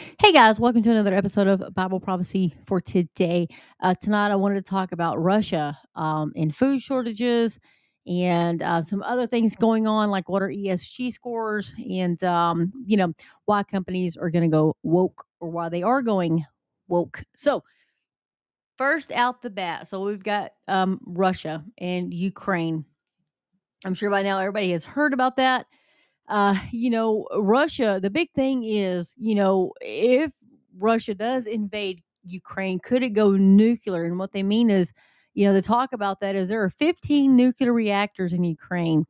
Hey guys, welcome to another episode of Bible Prophecy for today. Uh, tonight, I wanted to talk about Russia um, and food shortages and uh, some other things going on, like what are ESG scores and, um, you know, why companies are going to go woke or why they are going woke. So, first out the bat, so we've got um, Russia and Ukraine. I'm sure by now everybody has heard about that uh, you know, Russia, the big thing is, you know, if Russia does invade Ukraine, could it go nuclear? And what they mean is, you know, the talk about that is there are 15 nuclear reactors in Ukraine,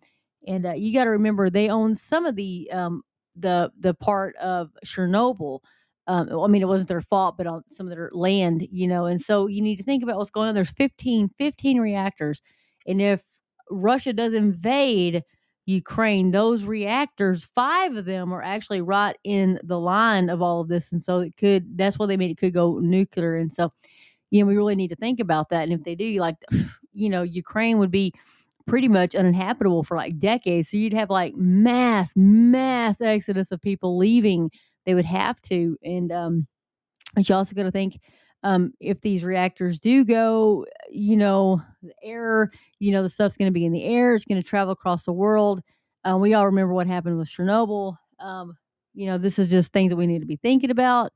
and uh, you got to remember they own some of the um, the the part of Chernobyl. Um, I mean, it wasn't their fault, but on some of their land, you know, and so you need to think about what's going on. There's 15, 15 reactors, and if Russia does invade, Ukraine, those reactors, five of them are actually right in the line of all of this. And so it could, that's why they made it could go nuclear. And so, you know, we really need to think about that. And if they do, like, you know, Ukraine would be pretty much uninhabitable for like decades. So you'd have like mass, mass exodus of people leaving. They would have to. And, um, and you also got to think um, if these reactors do go, you know, the air, you know, the stuff's going to be in the air. It's going to travel across the world. Uh, we all remember what happened with Chernobyl. Um, you know, this is just things that we need to be thinking about.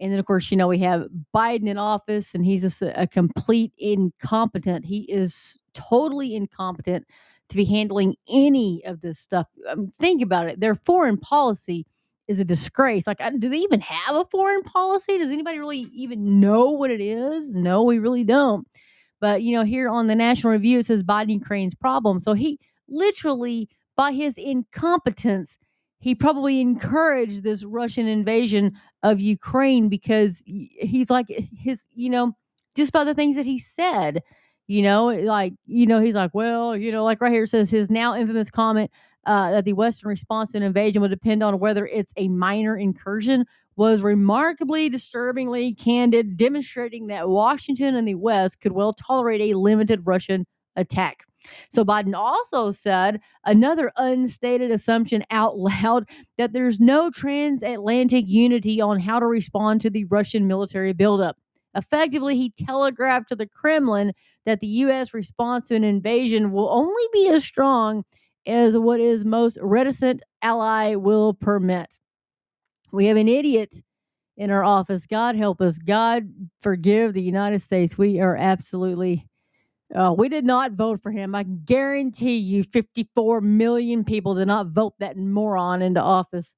And then, of course, you know, we have Biden in office, and he's just a, a complete incompetent. He is totally incompetent to be handling any of this stuff. Um, think about it. Their foreign policy is a disgrace. Like, do they even have a foreign policy? Does anybody really even know what it is? No, we really don't. But, you know, here on the National Review, it says Biden Ukraine's problem. So he literally, by his incompetence, he probably encouraged this Russian invasion of Ukraine because he's like eh, his, you know, just by the things that he said, you know, like, you know, he's like, well, you know, like right here says his now infamous comment uh, that the Western response to an invasion would depend on whether it's a minor incursion was remarkably disturbingly candid, demonstrating that Washington and the West could well tolerate a limited Russian attack. So Biden also said another unstated assumption out loud that there's no transatlantic unity on how to respond to the Russian military buildup. Effectively, he telegraphed to the Kremlin that the U.S. response to an invasion will only be as strong as what his most reticent ally will permit. We have an idiot in our office. God help us. God forgive the United States. We are absolutely, uh, we did not vote for him. I can guarantee you 54 million people did not vote that moron into office.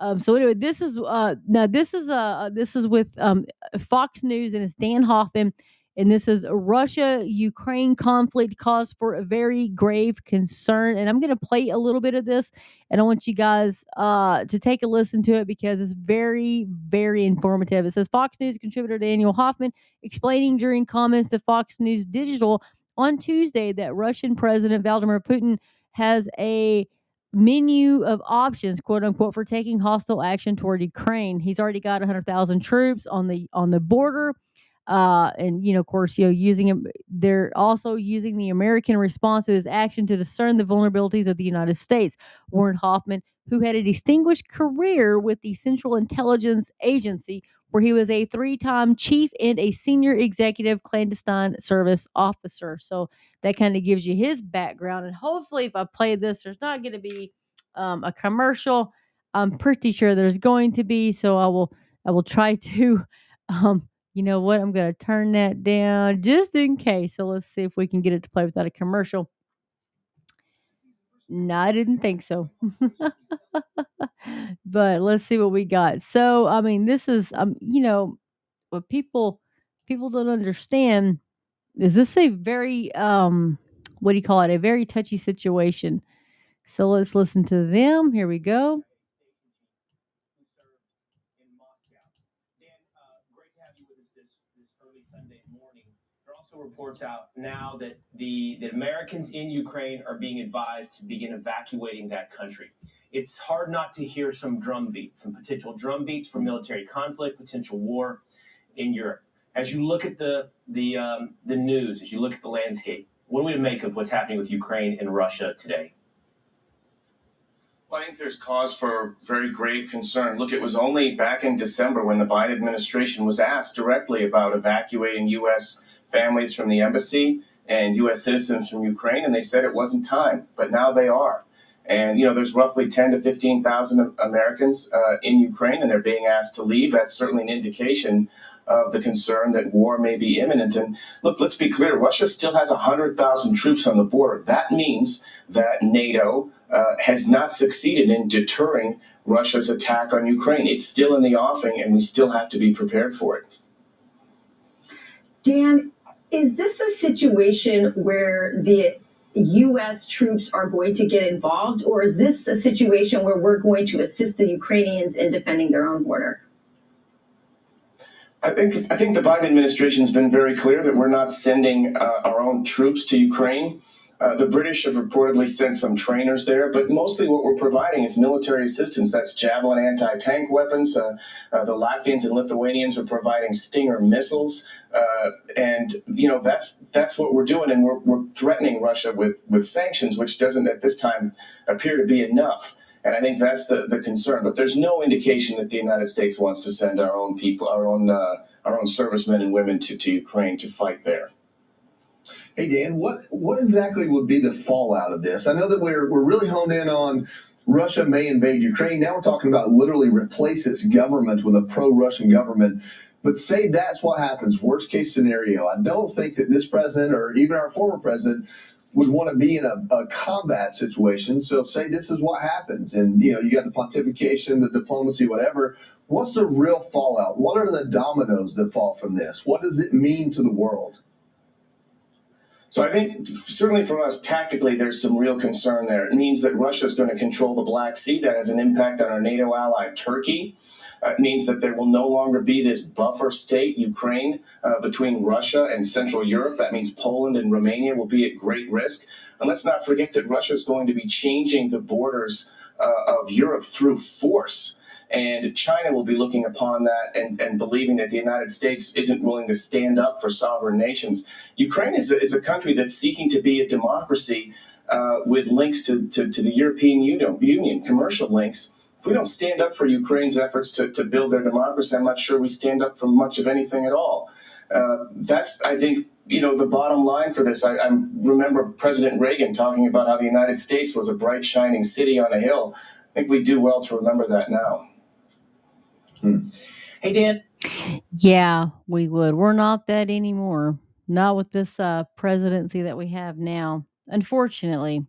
Um, so anyway, this is uh, now this is uh, this is with um, Fox News and it's Dan Hoffman and this is Russia Ukraine conflict cause for a very grave concern. And I'm going to play a little bit of this, and I want you guys uh, to take a listen to it because it's very, very informative. It says Fox News contributor Daniel Hoffman explaining during comments to Fox News Digital on Tuesday that Russian President Vladimir Putin has a menu of options, quote unquote, for taking hostile action toward Ukraine. He's already got 100,000 troops on the on the border uh, and you know, of course, you know, using them, they're also using the American response to his action to discern the vulnerabilities of the United States. Warren Hoffman, who had a distinguished career with the Central Intelligence Agency, where he was a three-time chief and a senior executive clandestine service officer. So that kind of gives you his background. And hopefully, if I play this, there's not going to be um, a commercial. I'm pretty sure there's going to be. So I will, I will try to. Um, you know what? I'm going to turn that down just in case. So let's see if we can get it to play without a commercial. No, I didn't think so. but let's see what we got. So, I mean, this is um, you know, what people people don't understand is this a very um what do you call it? A very touchy situation. So let's listen to them. Here we go. Reports out now that the that Americans in Ukraine are being advised to begin evacuating that country. It's hard not to hear some drumbeats, some potential drumbeats for military conflict, potential war in Europe. As you look at the the um, the news, as you look at the landscape, what do we make of what's happening with Ukraine and Russia today? Well, I think there's cause for very grave concern. Look, it was only back in December when the Biden administration was asked directly about evacuating U.S. families from the embassy and U.S. citizens from Ukraine, and they said it wasn't time, but now they are. And you know, there's roughly 10 to 15,000 Americans uh, in Ukraine, and they're being asked to leave. That's certainly an indication of the concern that war may be imminent. And look, let's be clear: Russia still has 100,000 troops on the border. That means that NATO uh, has not succeeded in deterring Russia's attack on Ukraine. It's still in the offing, and we still have to be prepared for it. Dan, is this a situation where the U.S. troops are going to get involved, or is this a situation where we're going to assist the Ukrainians in defending their own border? I think I think the Biden administration has been very clear that we're not sending uh, our own troops to Ukraine. Uh, the British have reportedly sent some trainers there, but mostly what we're providing is military assistance. That's Javelin anti tank weapons. Uh, uh, the Latvians and Lithuanians are providing Stinger missiles. Uh, and, you know, that's that's what we're doing. And we're, we're threatening Russia with, with sanctions, which doesn't at this time appear to be enough. And I think that's the, the concern. But there's no indication that the United States wants to send our own people, our own, uh, our own servicemen and women to, to Ukraine to fight there. Hey Dan, what what exactly would be the fallout of this? I know that we're we're really honed in on Russia may invade Ukraine. Now we're talking about literally replace its government with a pro-Russian government. But say that's what happens, worst case scenario. I don't think that this president or even our former president would want to be in a, a, combat situation. So say this is what happens, and you know you got the pontification, the diplomacy, whatever. What's the real fallout? What are the dominoes that fall from this? What does it mean to the world? So I think certainly for us tactically, there's some real concern there. It means that Russia is going to control the Black Sea. That has an impact on our NATO ally Turkey. Uh, it means that there will no longer be this buffer state, Ukraine, uh, between Russia and Central Europe. That means Poland and Romania will be at great risk. And let's not forget that Russia is going to be changing the borders uh, of Europe through force. And China will be looking upon that and, and believing that the United States isn't willing to stand up for sovereign nations. Ukraine is a, is a country that's seeking to be a democracy uh, with links to, to, to the European Union, Union, commercial links. If we don't stand up for Ukraine's efforts to, to build their democracy, I'm not sure we stand up for much of anything at all. Uh, that's, I think, you know, the bottom line for this. I, I, remember President Reagan talking about how the United States was a bright, shining city on a hill. I think we do well to remember that now. Hmm. Hey, Dan. Yeah, we would. We're not that anymore. Not with this uh, presidency that we have now. Unfortunately.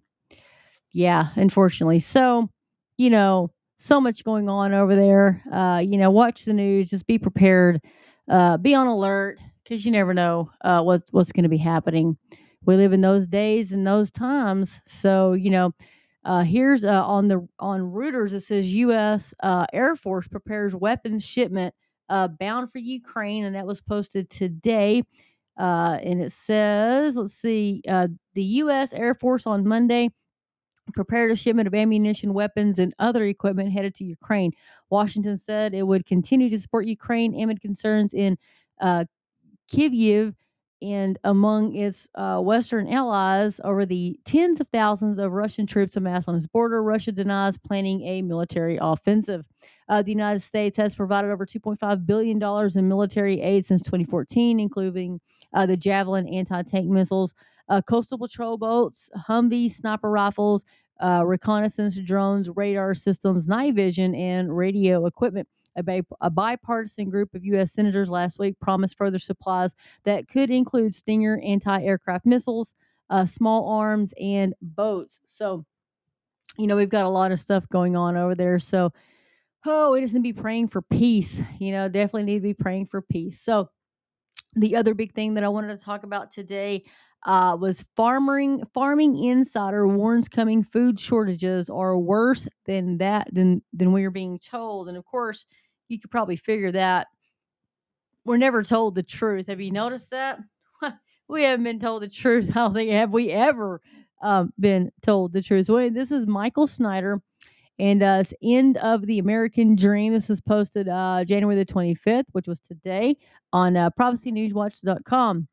Yeah, unfortunately. So, you know, so much going on over there. Uh, you know, watch the news. Just be prepared. Uh, be on alert because you never know uh, what's what's going to be happening. We live in those days and those times. So, you know, uh, here's uh, on the on Reuters. It says U.S. Uh, Air Force prepares weapons shipment uh, bound for Ukraine, and that was posted today. Uh, and it says, let's see, uh, the U.S. Air Force on Monday prepared a shipment of ammunition, weapons, and other equipment headed to Ukraine. Washington said it would continue to support Ukraine amid concerns in Kyiv and among its uh, Western allies over the tens of thousands of Russian troops amassed on its border. Russia denies planning a military offensive. Uh, the United States has provided over $2.5 billion in military aid since 2014, including uh, the Javelin anti tank missiles, uh, coastal patrol boats, Humvee sniper rifles, uh, reconnaissance drones, radar systems, night vision, and radio equipment. A, a, bipartisan group of U.S. senators last week promised further supplies that could include Stinger anti aircraft missiles, uh, small arms, and boats. So, you know, we've got a lot of stuff going on over there. So, oh, we just need to be praying for peace. You know, definitely need to be praying for peace. So, the other big thing that I wanted to talk about today uh, was farming farming insider warns coming food shortages are worse than that than than we are being told and of course you could probably figure that. We're never told the truth. Have you noticed that? We haven't been told the truth. I don't think have we ever um, been told the truth. Well, this is michael snyder and uh, it's end of the american dream. This was posted uh, january the 25th which was today on uh, prophecynewswatch.com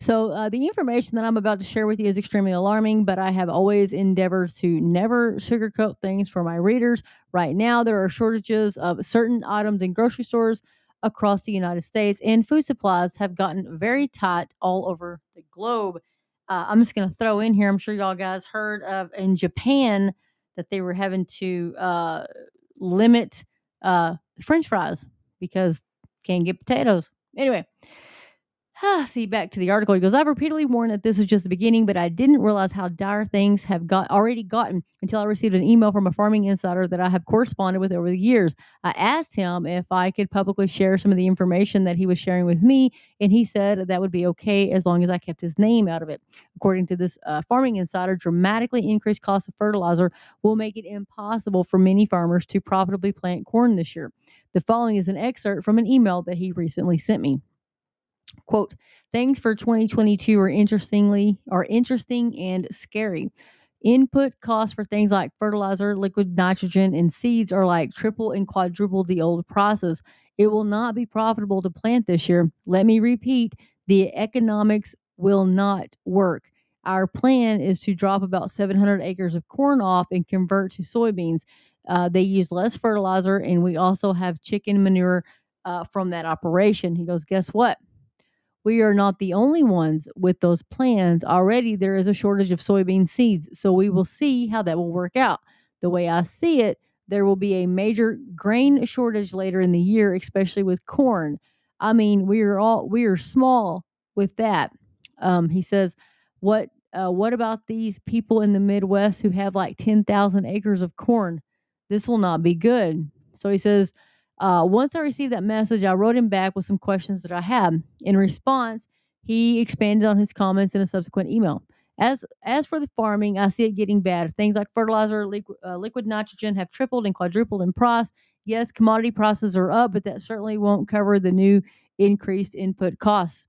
So, uh, the information that I'm about to share with you is extremely alarming, but I have always endeavored to never sugarcoat things for my readers. Right now, there are shortages of certain items in grocery stores across the United States, and food supplies have gotten very tight all over the globe. Uh, I'm just going to throw in here, I'm sure y'all guys heard of in Japan that they were having to uh, limit uh, french fries because can't get potatoes. Anyway, see back to the article. He goes, I've repeatedly warned that this is just the beginning, but I didn't realize how dire things have got already gotten until I received an email from a farming insider that I have corresponded with over the years. I asked him if I could publicly share some of the information that he was sharing with me, and he said that would be okay as long as I kept his name out of it. According to this uh, farming insider, dramatically increased cost of fertilizer will make it impossible for many farmers to profitably plant corn this year. The following is an excerpt from an email that he recently sent me. Quote, things for 2022 are interestingly are interesting and scary. Input costs for things like fertilizer, liquid nitrogen, and seeds are like triple and quadruple the old prices. It will not be profitable to plant this year. Let me repeat the economics will not work. Our plan is to drop about 700 acres of corn off and convert to soybeans. Uh, they use less fertilizer, and we also have chicken manure uh, from that operation. He goes, Guess what? We are not the only ones with those plans. Already there is a shortage of soybean seeds, so we will see how that will work out. The way I see it, there will be a major grain shortage later in the year, especially with corn. I mean, we are all we are small with that. Um, he says, "What uh, what about these people in the Midwest who have like ten thousand acres of corn? This will not be good." So he says, uh, once I received that message, I wrote him back with some questions that I had. In response, he expanded on his comments in a subsequent email. As as for the farming, I see it getting bad. Things like fertilizer, uh, liquid nitrogen have tripled and quadrupled in price. Yes, commodity prices are up, but that certainly won't cover the new increased input costs.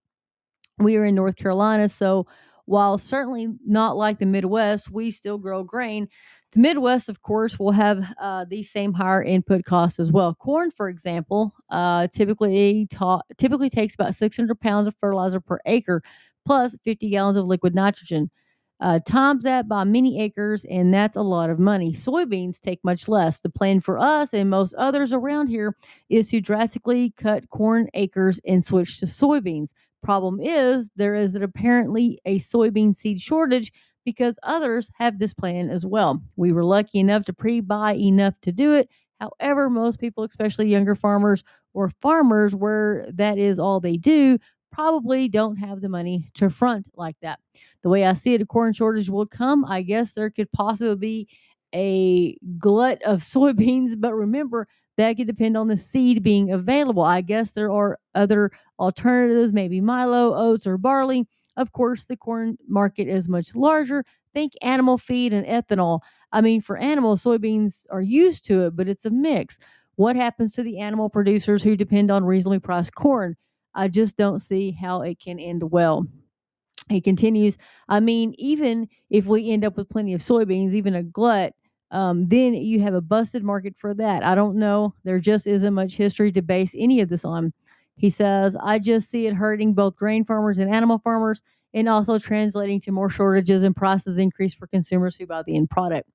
We are in North Carolina, so while certainly not like the Midwest, we still grow grain. The Midwest, of course, will have uh, these same higher input costs as well. Corn, for example, uh, typically ta- typically takes about 600 pounds of fertilizer per acre, plus 50 gallons of liquid nitrogen. Uh, times that by many acres, and that's a lot of money. Soybeans take much less. The plan for us and most others around here is to drastically cut corn acres and switch to soybeans. Problem is, there is apparently a soybean seed shortage because others have this plan as well. We were lucky enough to pre buy enough to do it. However, most people, especially younger farmers or farmers where that is all they do, probably don't have the money to front like that. The way I see it, a corn shortage will come. I guess there could possibly be a glut of soybeans, but remember, that could depend on the seed being available. I guess there are other alternatives, maybe milo, oats, or barley of course, the corn market is much larger. Think animal feed and ethanol. I mean, for animals, soybeans are used to it, but it's a mix. What happens to the animal producers who depend on reasonably priced corn? I just don't see how it can end well. He continues, I mean, even if we end up with plenty of soybeans, even a glut, um, then you have a busted market for that. I don't know. There just isn't much history to base any of this on. He says, I just see it hurting both grain farmers and animal farmers and also translating to more shortages and prices increase for consumers who buy the end product.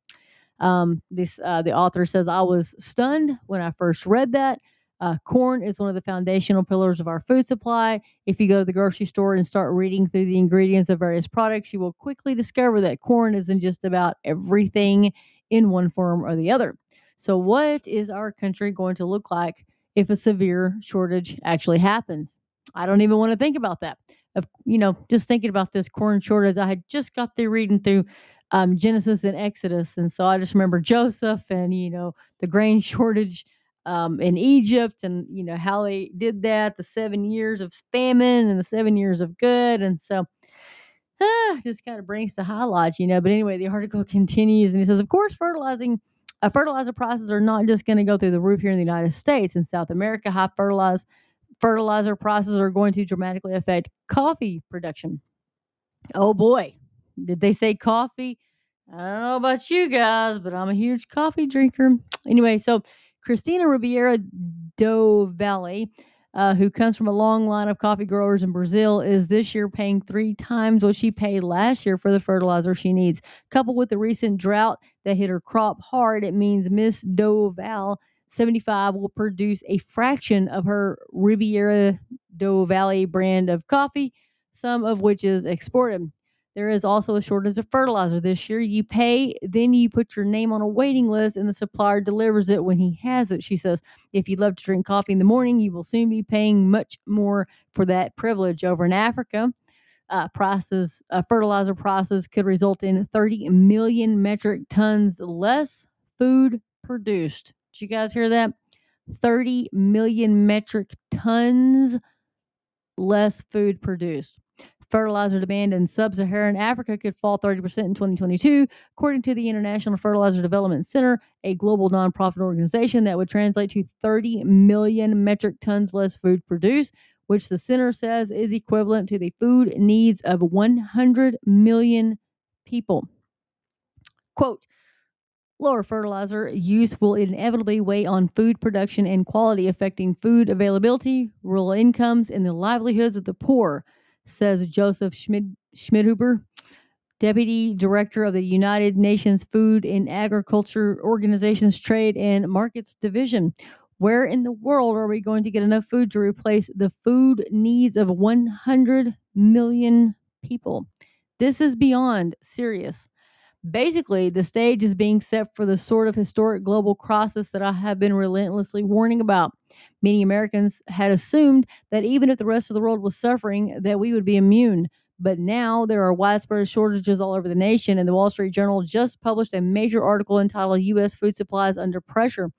Um, this uh, the author says I was stunned when I first read that. Uh, corn is one of the foundational pillars of our food supply. If you go to the grocery store and start reading through the ingredients of various products, you will quickly discover that corn isn't just about everything in one form or the other. So, what is our country going to look like if a severe shortage actually happens. I don't even want to think about that. Of you know, just thinking about this corn shortage, I had just got through reading through um, Genesis and Exodus, and so I just remember Joseph and you know the grain shortage um, in Egypt, and you know how they did that, the seven years of famine and the seven years of good, and so ah, just kind of brings to highlights, you know. But anyway, the article continues, and he says, of course, fertilizing uh, fertilizer prices are not just going to go through the roof here in the United States. In South America, high fertilizer fertilizer prices are going to dramatically affect coffee production. Oh boy, did they say coffee? I don't know about you guys, but I'm a huge coffee drinker. Anyway, so Christina Ribeiro do Valle uh, who comes from a long line of coffee growers in Brazil, is this year paying three times what she paid last year for the fertilizer she needs. Coupled with the recent drought that hit her crop hard, it means Miss do Valle 75 will produce a fraction of her Ribeiro do Valle brand of coffee, some of which is exported. There is also a shortage of fertilizer this year. You pay, then you put your name on a waiting list, and the supplier delivers it when he has it. She says, If you love to drink coffee in the morning, you will soon be paying much more for that privilege. Over in Africa, uh, prices, uh, fertilizer prices could result in 30 million metric tons less food produced. Did you guys hear that? 30 million metric tons less food produced. Fertilizer demand in sub Saharan Africa could fall 30% in 2022, according to the International Fertilizer Development Center, a global nonprofit organization that would translate to 30 million metric tons less food produced, which the center says is equivalent to the food needs of 100 million people. Quote, Lower fertilizer use will inevitably weigh on food production and quality, affecting food availability, rural incomes, and the livelihoods of the poor, says Joseph Schmid- Schmidhuber, Deputy Director of the United Nations Food and Agriculture Organization's Trade and Markets Division. Where in the world are we going to get enough food to replace the food needs of 100 million people? This is beyond serious. Basically, the stage is being set for the sort of historic global crisis that I have been relentlessly warning about. Many Americans had assumed that even if the rest of the world was suffering, that we would be immune. But now there are widespread shortages all over the nation, and the Wall Street Journal just published a major article entitled U.S. Food Supplies Under Pressure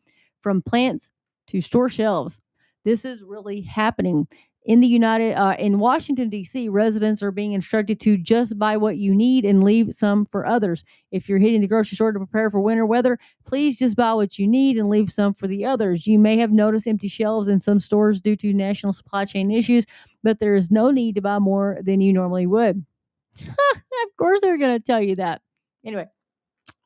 From Plants to Store Shelves. This is really happening in the United uh, in Washington D.C. Residents are being instructed to just buy what you need and leave some for others. If you're hitting the grocery store to prepare for winter weather, please just buy what you need and leave some for the others. You may have noticed empty shelves in some stores due to national supply chain issues, but there is no need to buy more than you normally would. of course, they're going to tell you that. Anyway,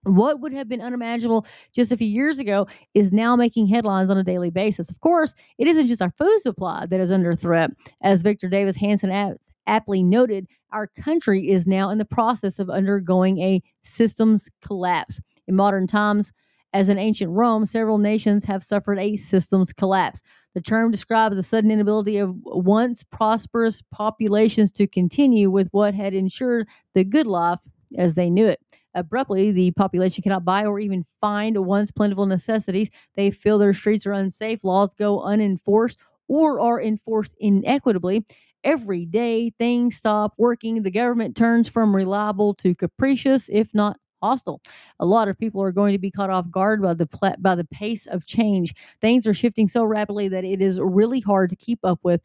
what would have been unimaginable just a few years ago is now making headlines on a daily basis. Of course, it isn't just our food supply that is under threat. As Victor Davis Hanson aptly noted, our country is now in the process of undergoing a systems collapse. In modern times, as in ancient Rome, several nations have suffered a systems collapse. The term describes the sudden inability of once prosperous populations to continue with what had ensured the good life as they knew it. Abruptly, the population cannot buy or even find once plentiful necessities. They feel their streets are unsafe, laws go unenforced or are enforced inequitably. Every day, things stop working. The government turns from reliable to capricious, if not hostile. A lot of people are going to be caught off guard by the by the pace of change. Things are shifting so rapidly that it is really hard to keep up with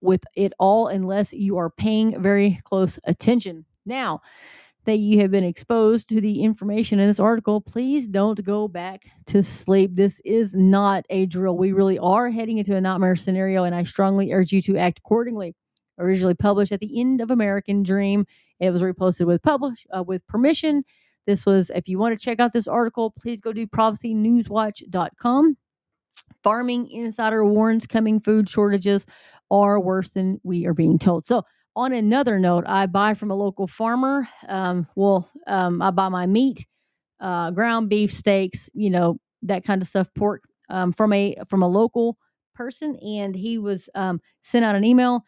with it all unless you are paying very close attention. Now, that you have been exposed to the information in this article, please don't go back to sleep. This is not a drill. We really are heading into a nightmare scenario, and I strongly urge you to act accordingly. Originally published at the end of American Dream, it was reposted with publish uh, with permission. This was, if you want to check out this article, please go to prophecynewswatch.com. Farming Insider warns coming food shortages are worse than we are being told. So on another note, I buy from a local farmer. Um, well, um, I buy my meat, uh, ground beef, steaks, you know, that kind of stuff, pork um, from a from a local person, and he was um, sent out an email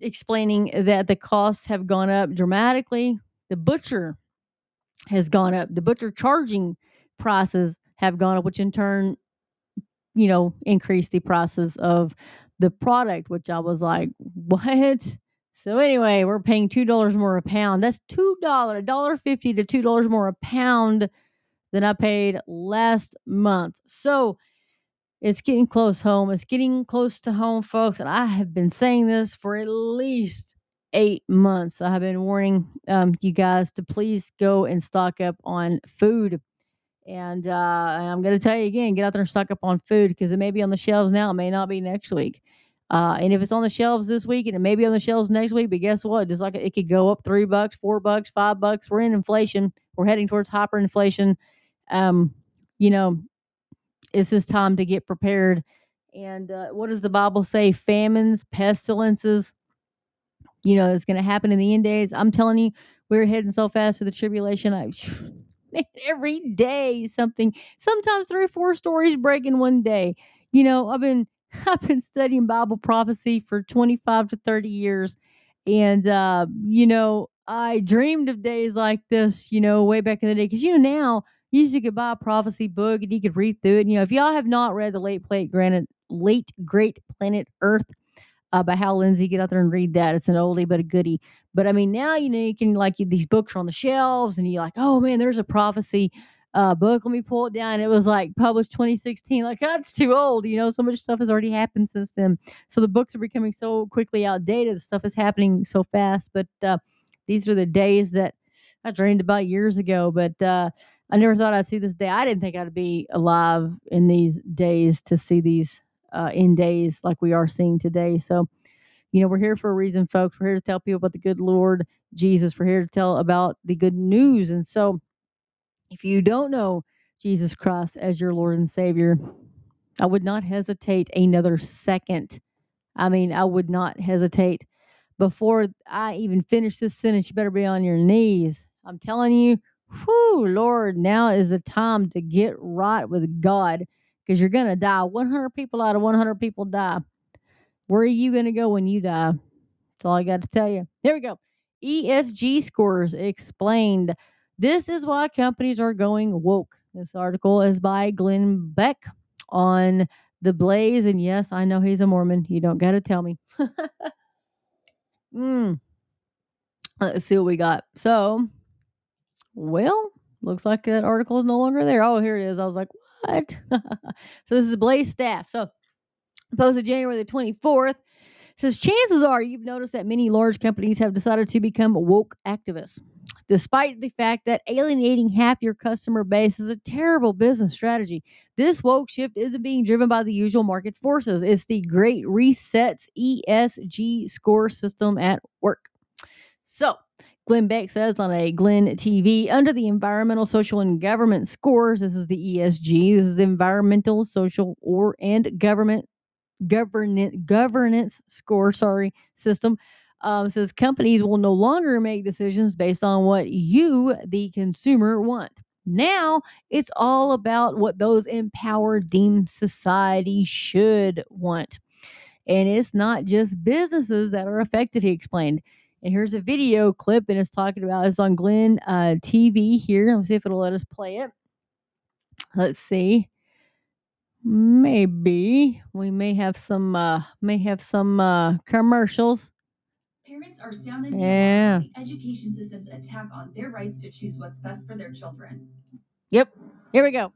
explaining that the costs have gone up dramatically. The butcher has gone up. The butcher charging prices have gone up, which in turn, you know, increased the prices of the product. Which I was like, what? So anyway, we're paying two dollars more a pound. That's two dollar, dollar fifty to two dollars more a pound than I paid last month. So it's getting close home. It's getting close to home, folks. And I have been saying this for at least eight months. I have been warning um, you guys to please go and stock up on food. And uh, I'm going to tell you again, get out there and stock up on food because it may be on the shelves now. It may not be next week. Uh, and if it's on the shelves this week and it may be on the shelves next week, but guess what? Just like it could go up three bucks, four bucks, five bucks. We're in inflation. We're heading towards hyperinflation. Um, you know, it's just time to get prepared And uh, what does the Bible say? Famines, pestilences, you know, it's going to happen in the end days. I'm telling you, we're heading so fast to the tribulation. I man, every day something, sometimes three or four stories break in one day. You know, I've been I've been studying Bible prophecy for 25 to 30 years, and uh, you know, I dreamed of days like this. You know, way back in the day, because you know now you used to could buy a prophecy book and you could read through it. You know, if y'all have not read the late plate granted late great planet Earth uh, by Hal Lindsey. Get out there and read that. It's an oldie but a goodie. But I mean, now you know you can like these books are on the shelves, and you're like, oh man, there's a prophecy uh, book. Let me pull it down. It was like published 2016. Like that's too old. You know, so much stuff has already happened since then. So the books are becoming so quickly outdated. The stuff is happening so fast. But uh, these are the days that I dreamed about years ago. But uh, I never thought I'd see this day. I didn't think I'd be alive in these days to see these uh, in days like we are seeing today. So, you know, we're here for a reason, folks. We're here to tell people about the good Lord Jesus. We're here to tell about the good news. And so, if you don't know Jesus Christ as your Lord and Savior, I would not hesitate another second. I mean, I would not hesitate. Before I even finish this sentence, you better be on your knees. I'm telling you, whew, Lord, now is the time to get right with God because you're going to die. 100 people out of 100 people die. Where are you going to go when you die? That's all I got to tell you. Here we go. ESG scores explained. This is why companies are going woke. This article is by Glenn Beck on the Blaze. And yes, I know he's a Mormon. You don't got to tell me. mm. Let's see what we got. So, well, looks like that article is no longer there. Oh, here it is. I was like, what? so this is Blaze staff. So posted January the 24th. Says chances are you've noticed that many large companies have decided to become woke activists. Despite the fact that alienating half your customer base is a terrible business strategy, this woke shift isn't being driven by the usual market forces. It's the Great Resets ESG score system at work. So, Glenn Beck says on a Glenn TV under the environmental, social, and government scores. This is the ESG. This is environmental, social, or and government governance governance score. Sorry, system. Um, says companies will no longer make decisions based on what you, the consumer, want. Now it's all about what those empowered deem society should want. And it's not just businesses that are affected, he explained. And here's a video clip, and it's talking about it's on Glenn uh, TV here. Let's see if it'll let us play it. Let's see. Maybe we may have some uh, may have some uh, commercials. Parents are sounding Yeah. the education system's attack on their rights to choose what's best for their children. Yep. Here we go.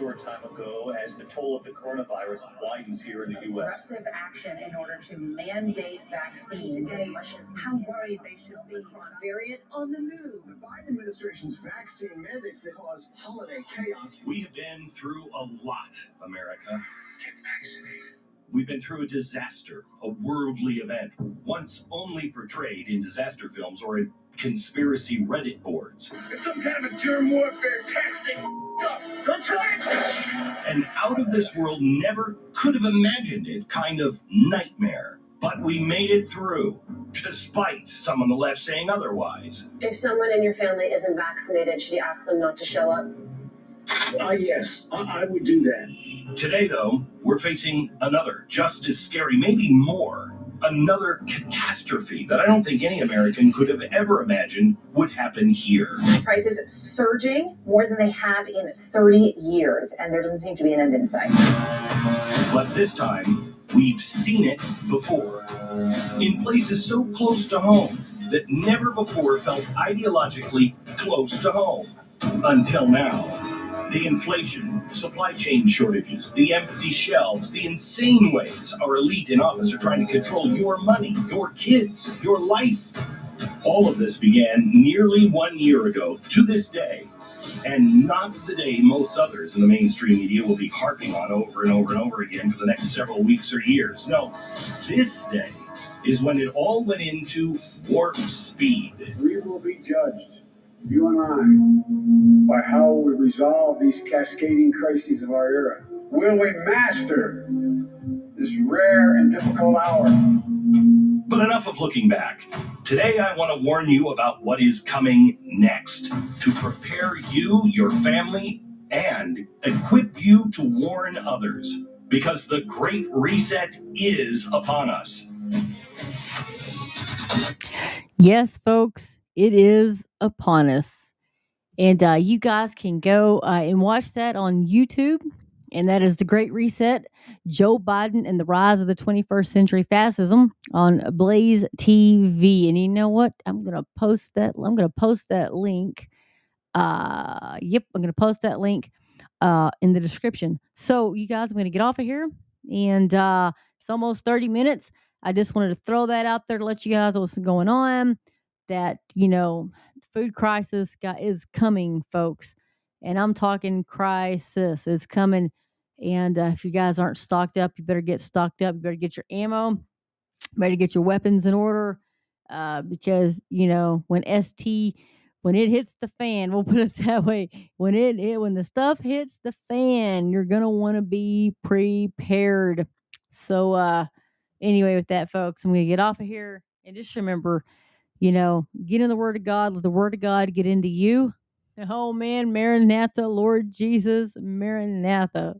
Short time ago as the toll of the coronavirus widens here in the U.S. aggressive action in order to mandate vaccines as much as how worried they should be. Variant on the move. The Biden administration's vaccine mandates that cause holiday chaos. We have been through a lot, America. Get vaccinated. We've been through a disaster, a worldly event, once only portrayed in disaster films or in conspiracy Reddit boards. It's some kind of a germ warfare testing. Up. Don't try it. An out of this world, never could have imagined it kind of nightmare. But we made it through, despite some on the left saying otherwise. If someone in your family isn't vaccinated, should you ask them not to show up? Ah, yes, I, I would do that. Today, though, we're facing another just as scary, maybe more, another catastrophe that I don't think any American could have ever imagined would happen here. Prices surging more than they have in 30 years, and there doesn't seem to be an end in sight. But this time, we've seen it before. In places so close to home that never before felt ideologically close to home. Until now. The inflation, supply chain shortages, the empty shelves, the insane ways our elite in office are trying to control your money, your kids, your life. All of this began nearly one year ago to this day, and not the day most others in the mainstream media will be harping on over and over and over again for the next several weeks or years. No, this day is when it all went into warp speed. We will be judged, you and I, by how we resolve these cascading crises of our era. Will we master this rare and difficult hour? But enough of looking back. Today, I want to warn you about what is coming next to prepare you, your family, and equip you to warn others. Because the Great Reset is upon us. Yes, folks, it is upon us. And uh, you guys can go uh, and watch that on YouTube. And that is The Great Reset Joe Biden and the Rise of the 21st Century Fascism on Blaze TV. And you know what? I'm going to post that. I'm going to post that link. Uh, yep, I'm going to post that link uh, in the description. So, you guys, I'm going to get off of here. And uh, it's almost 30 minutes. I just wanted to throw that out there to let you guys know what's going on. That, you know, food crisis got, is coming, folks. And I'm talking crisis is coming. And uh, if you guys aren't stocked up, you better get stocked up. You better get your ammo. Better get your weapons in order. Uh, because you know when ST when it hits the fan, we'll put it that way. When it, it when the stuff hits the fan, you're gonna want to be prepared. So uh anyway, with that, folks, I'm gonna get off of here and just remember, you know, get in the Word of God. Let the Word of God get into you. Oh man, Maranatha, Lord Jesus, Maranatha.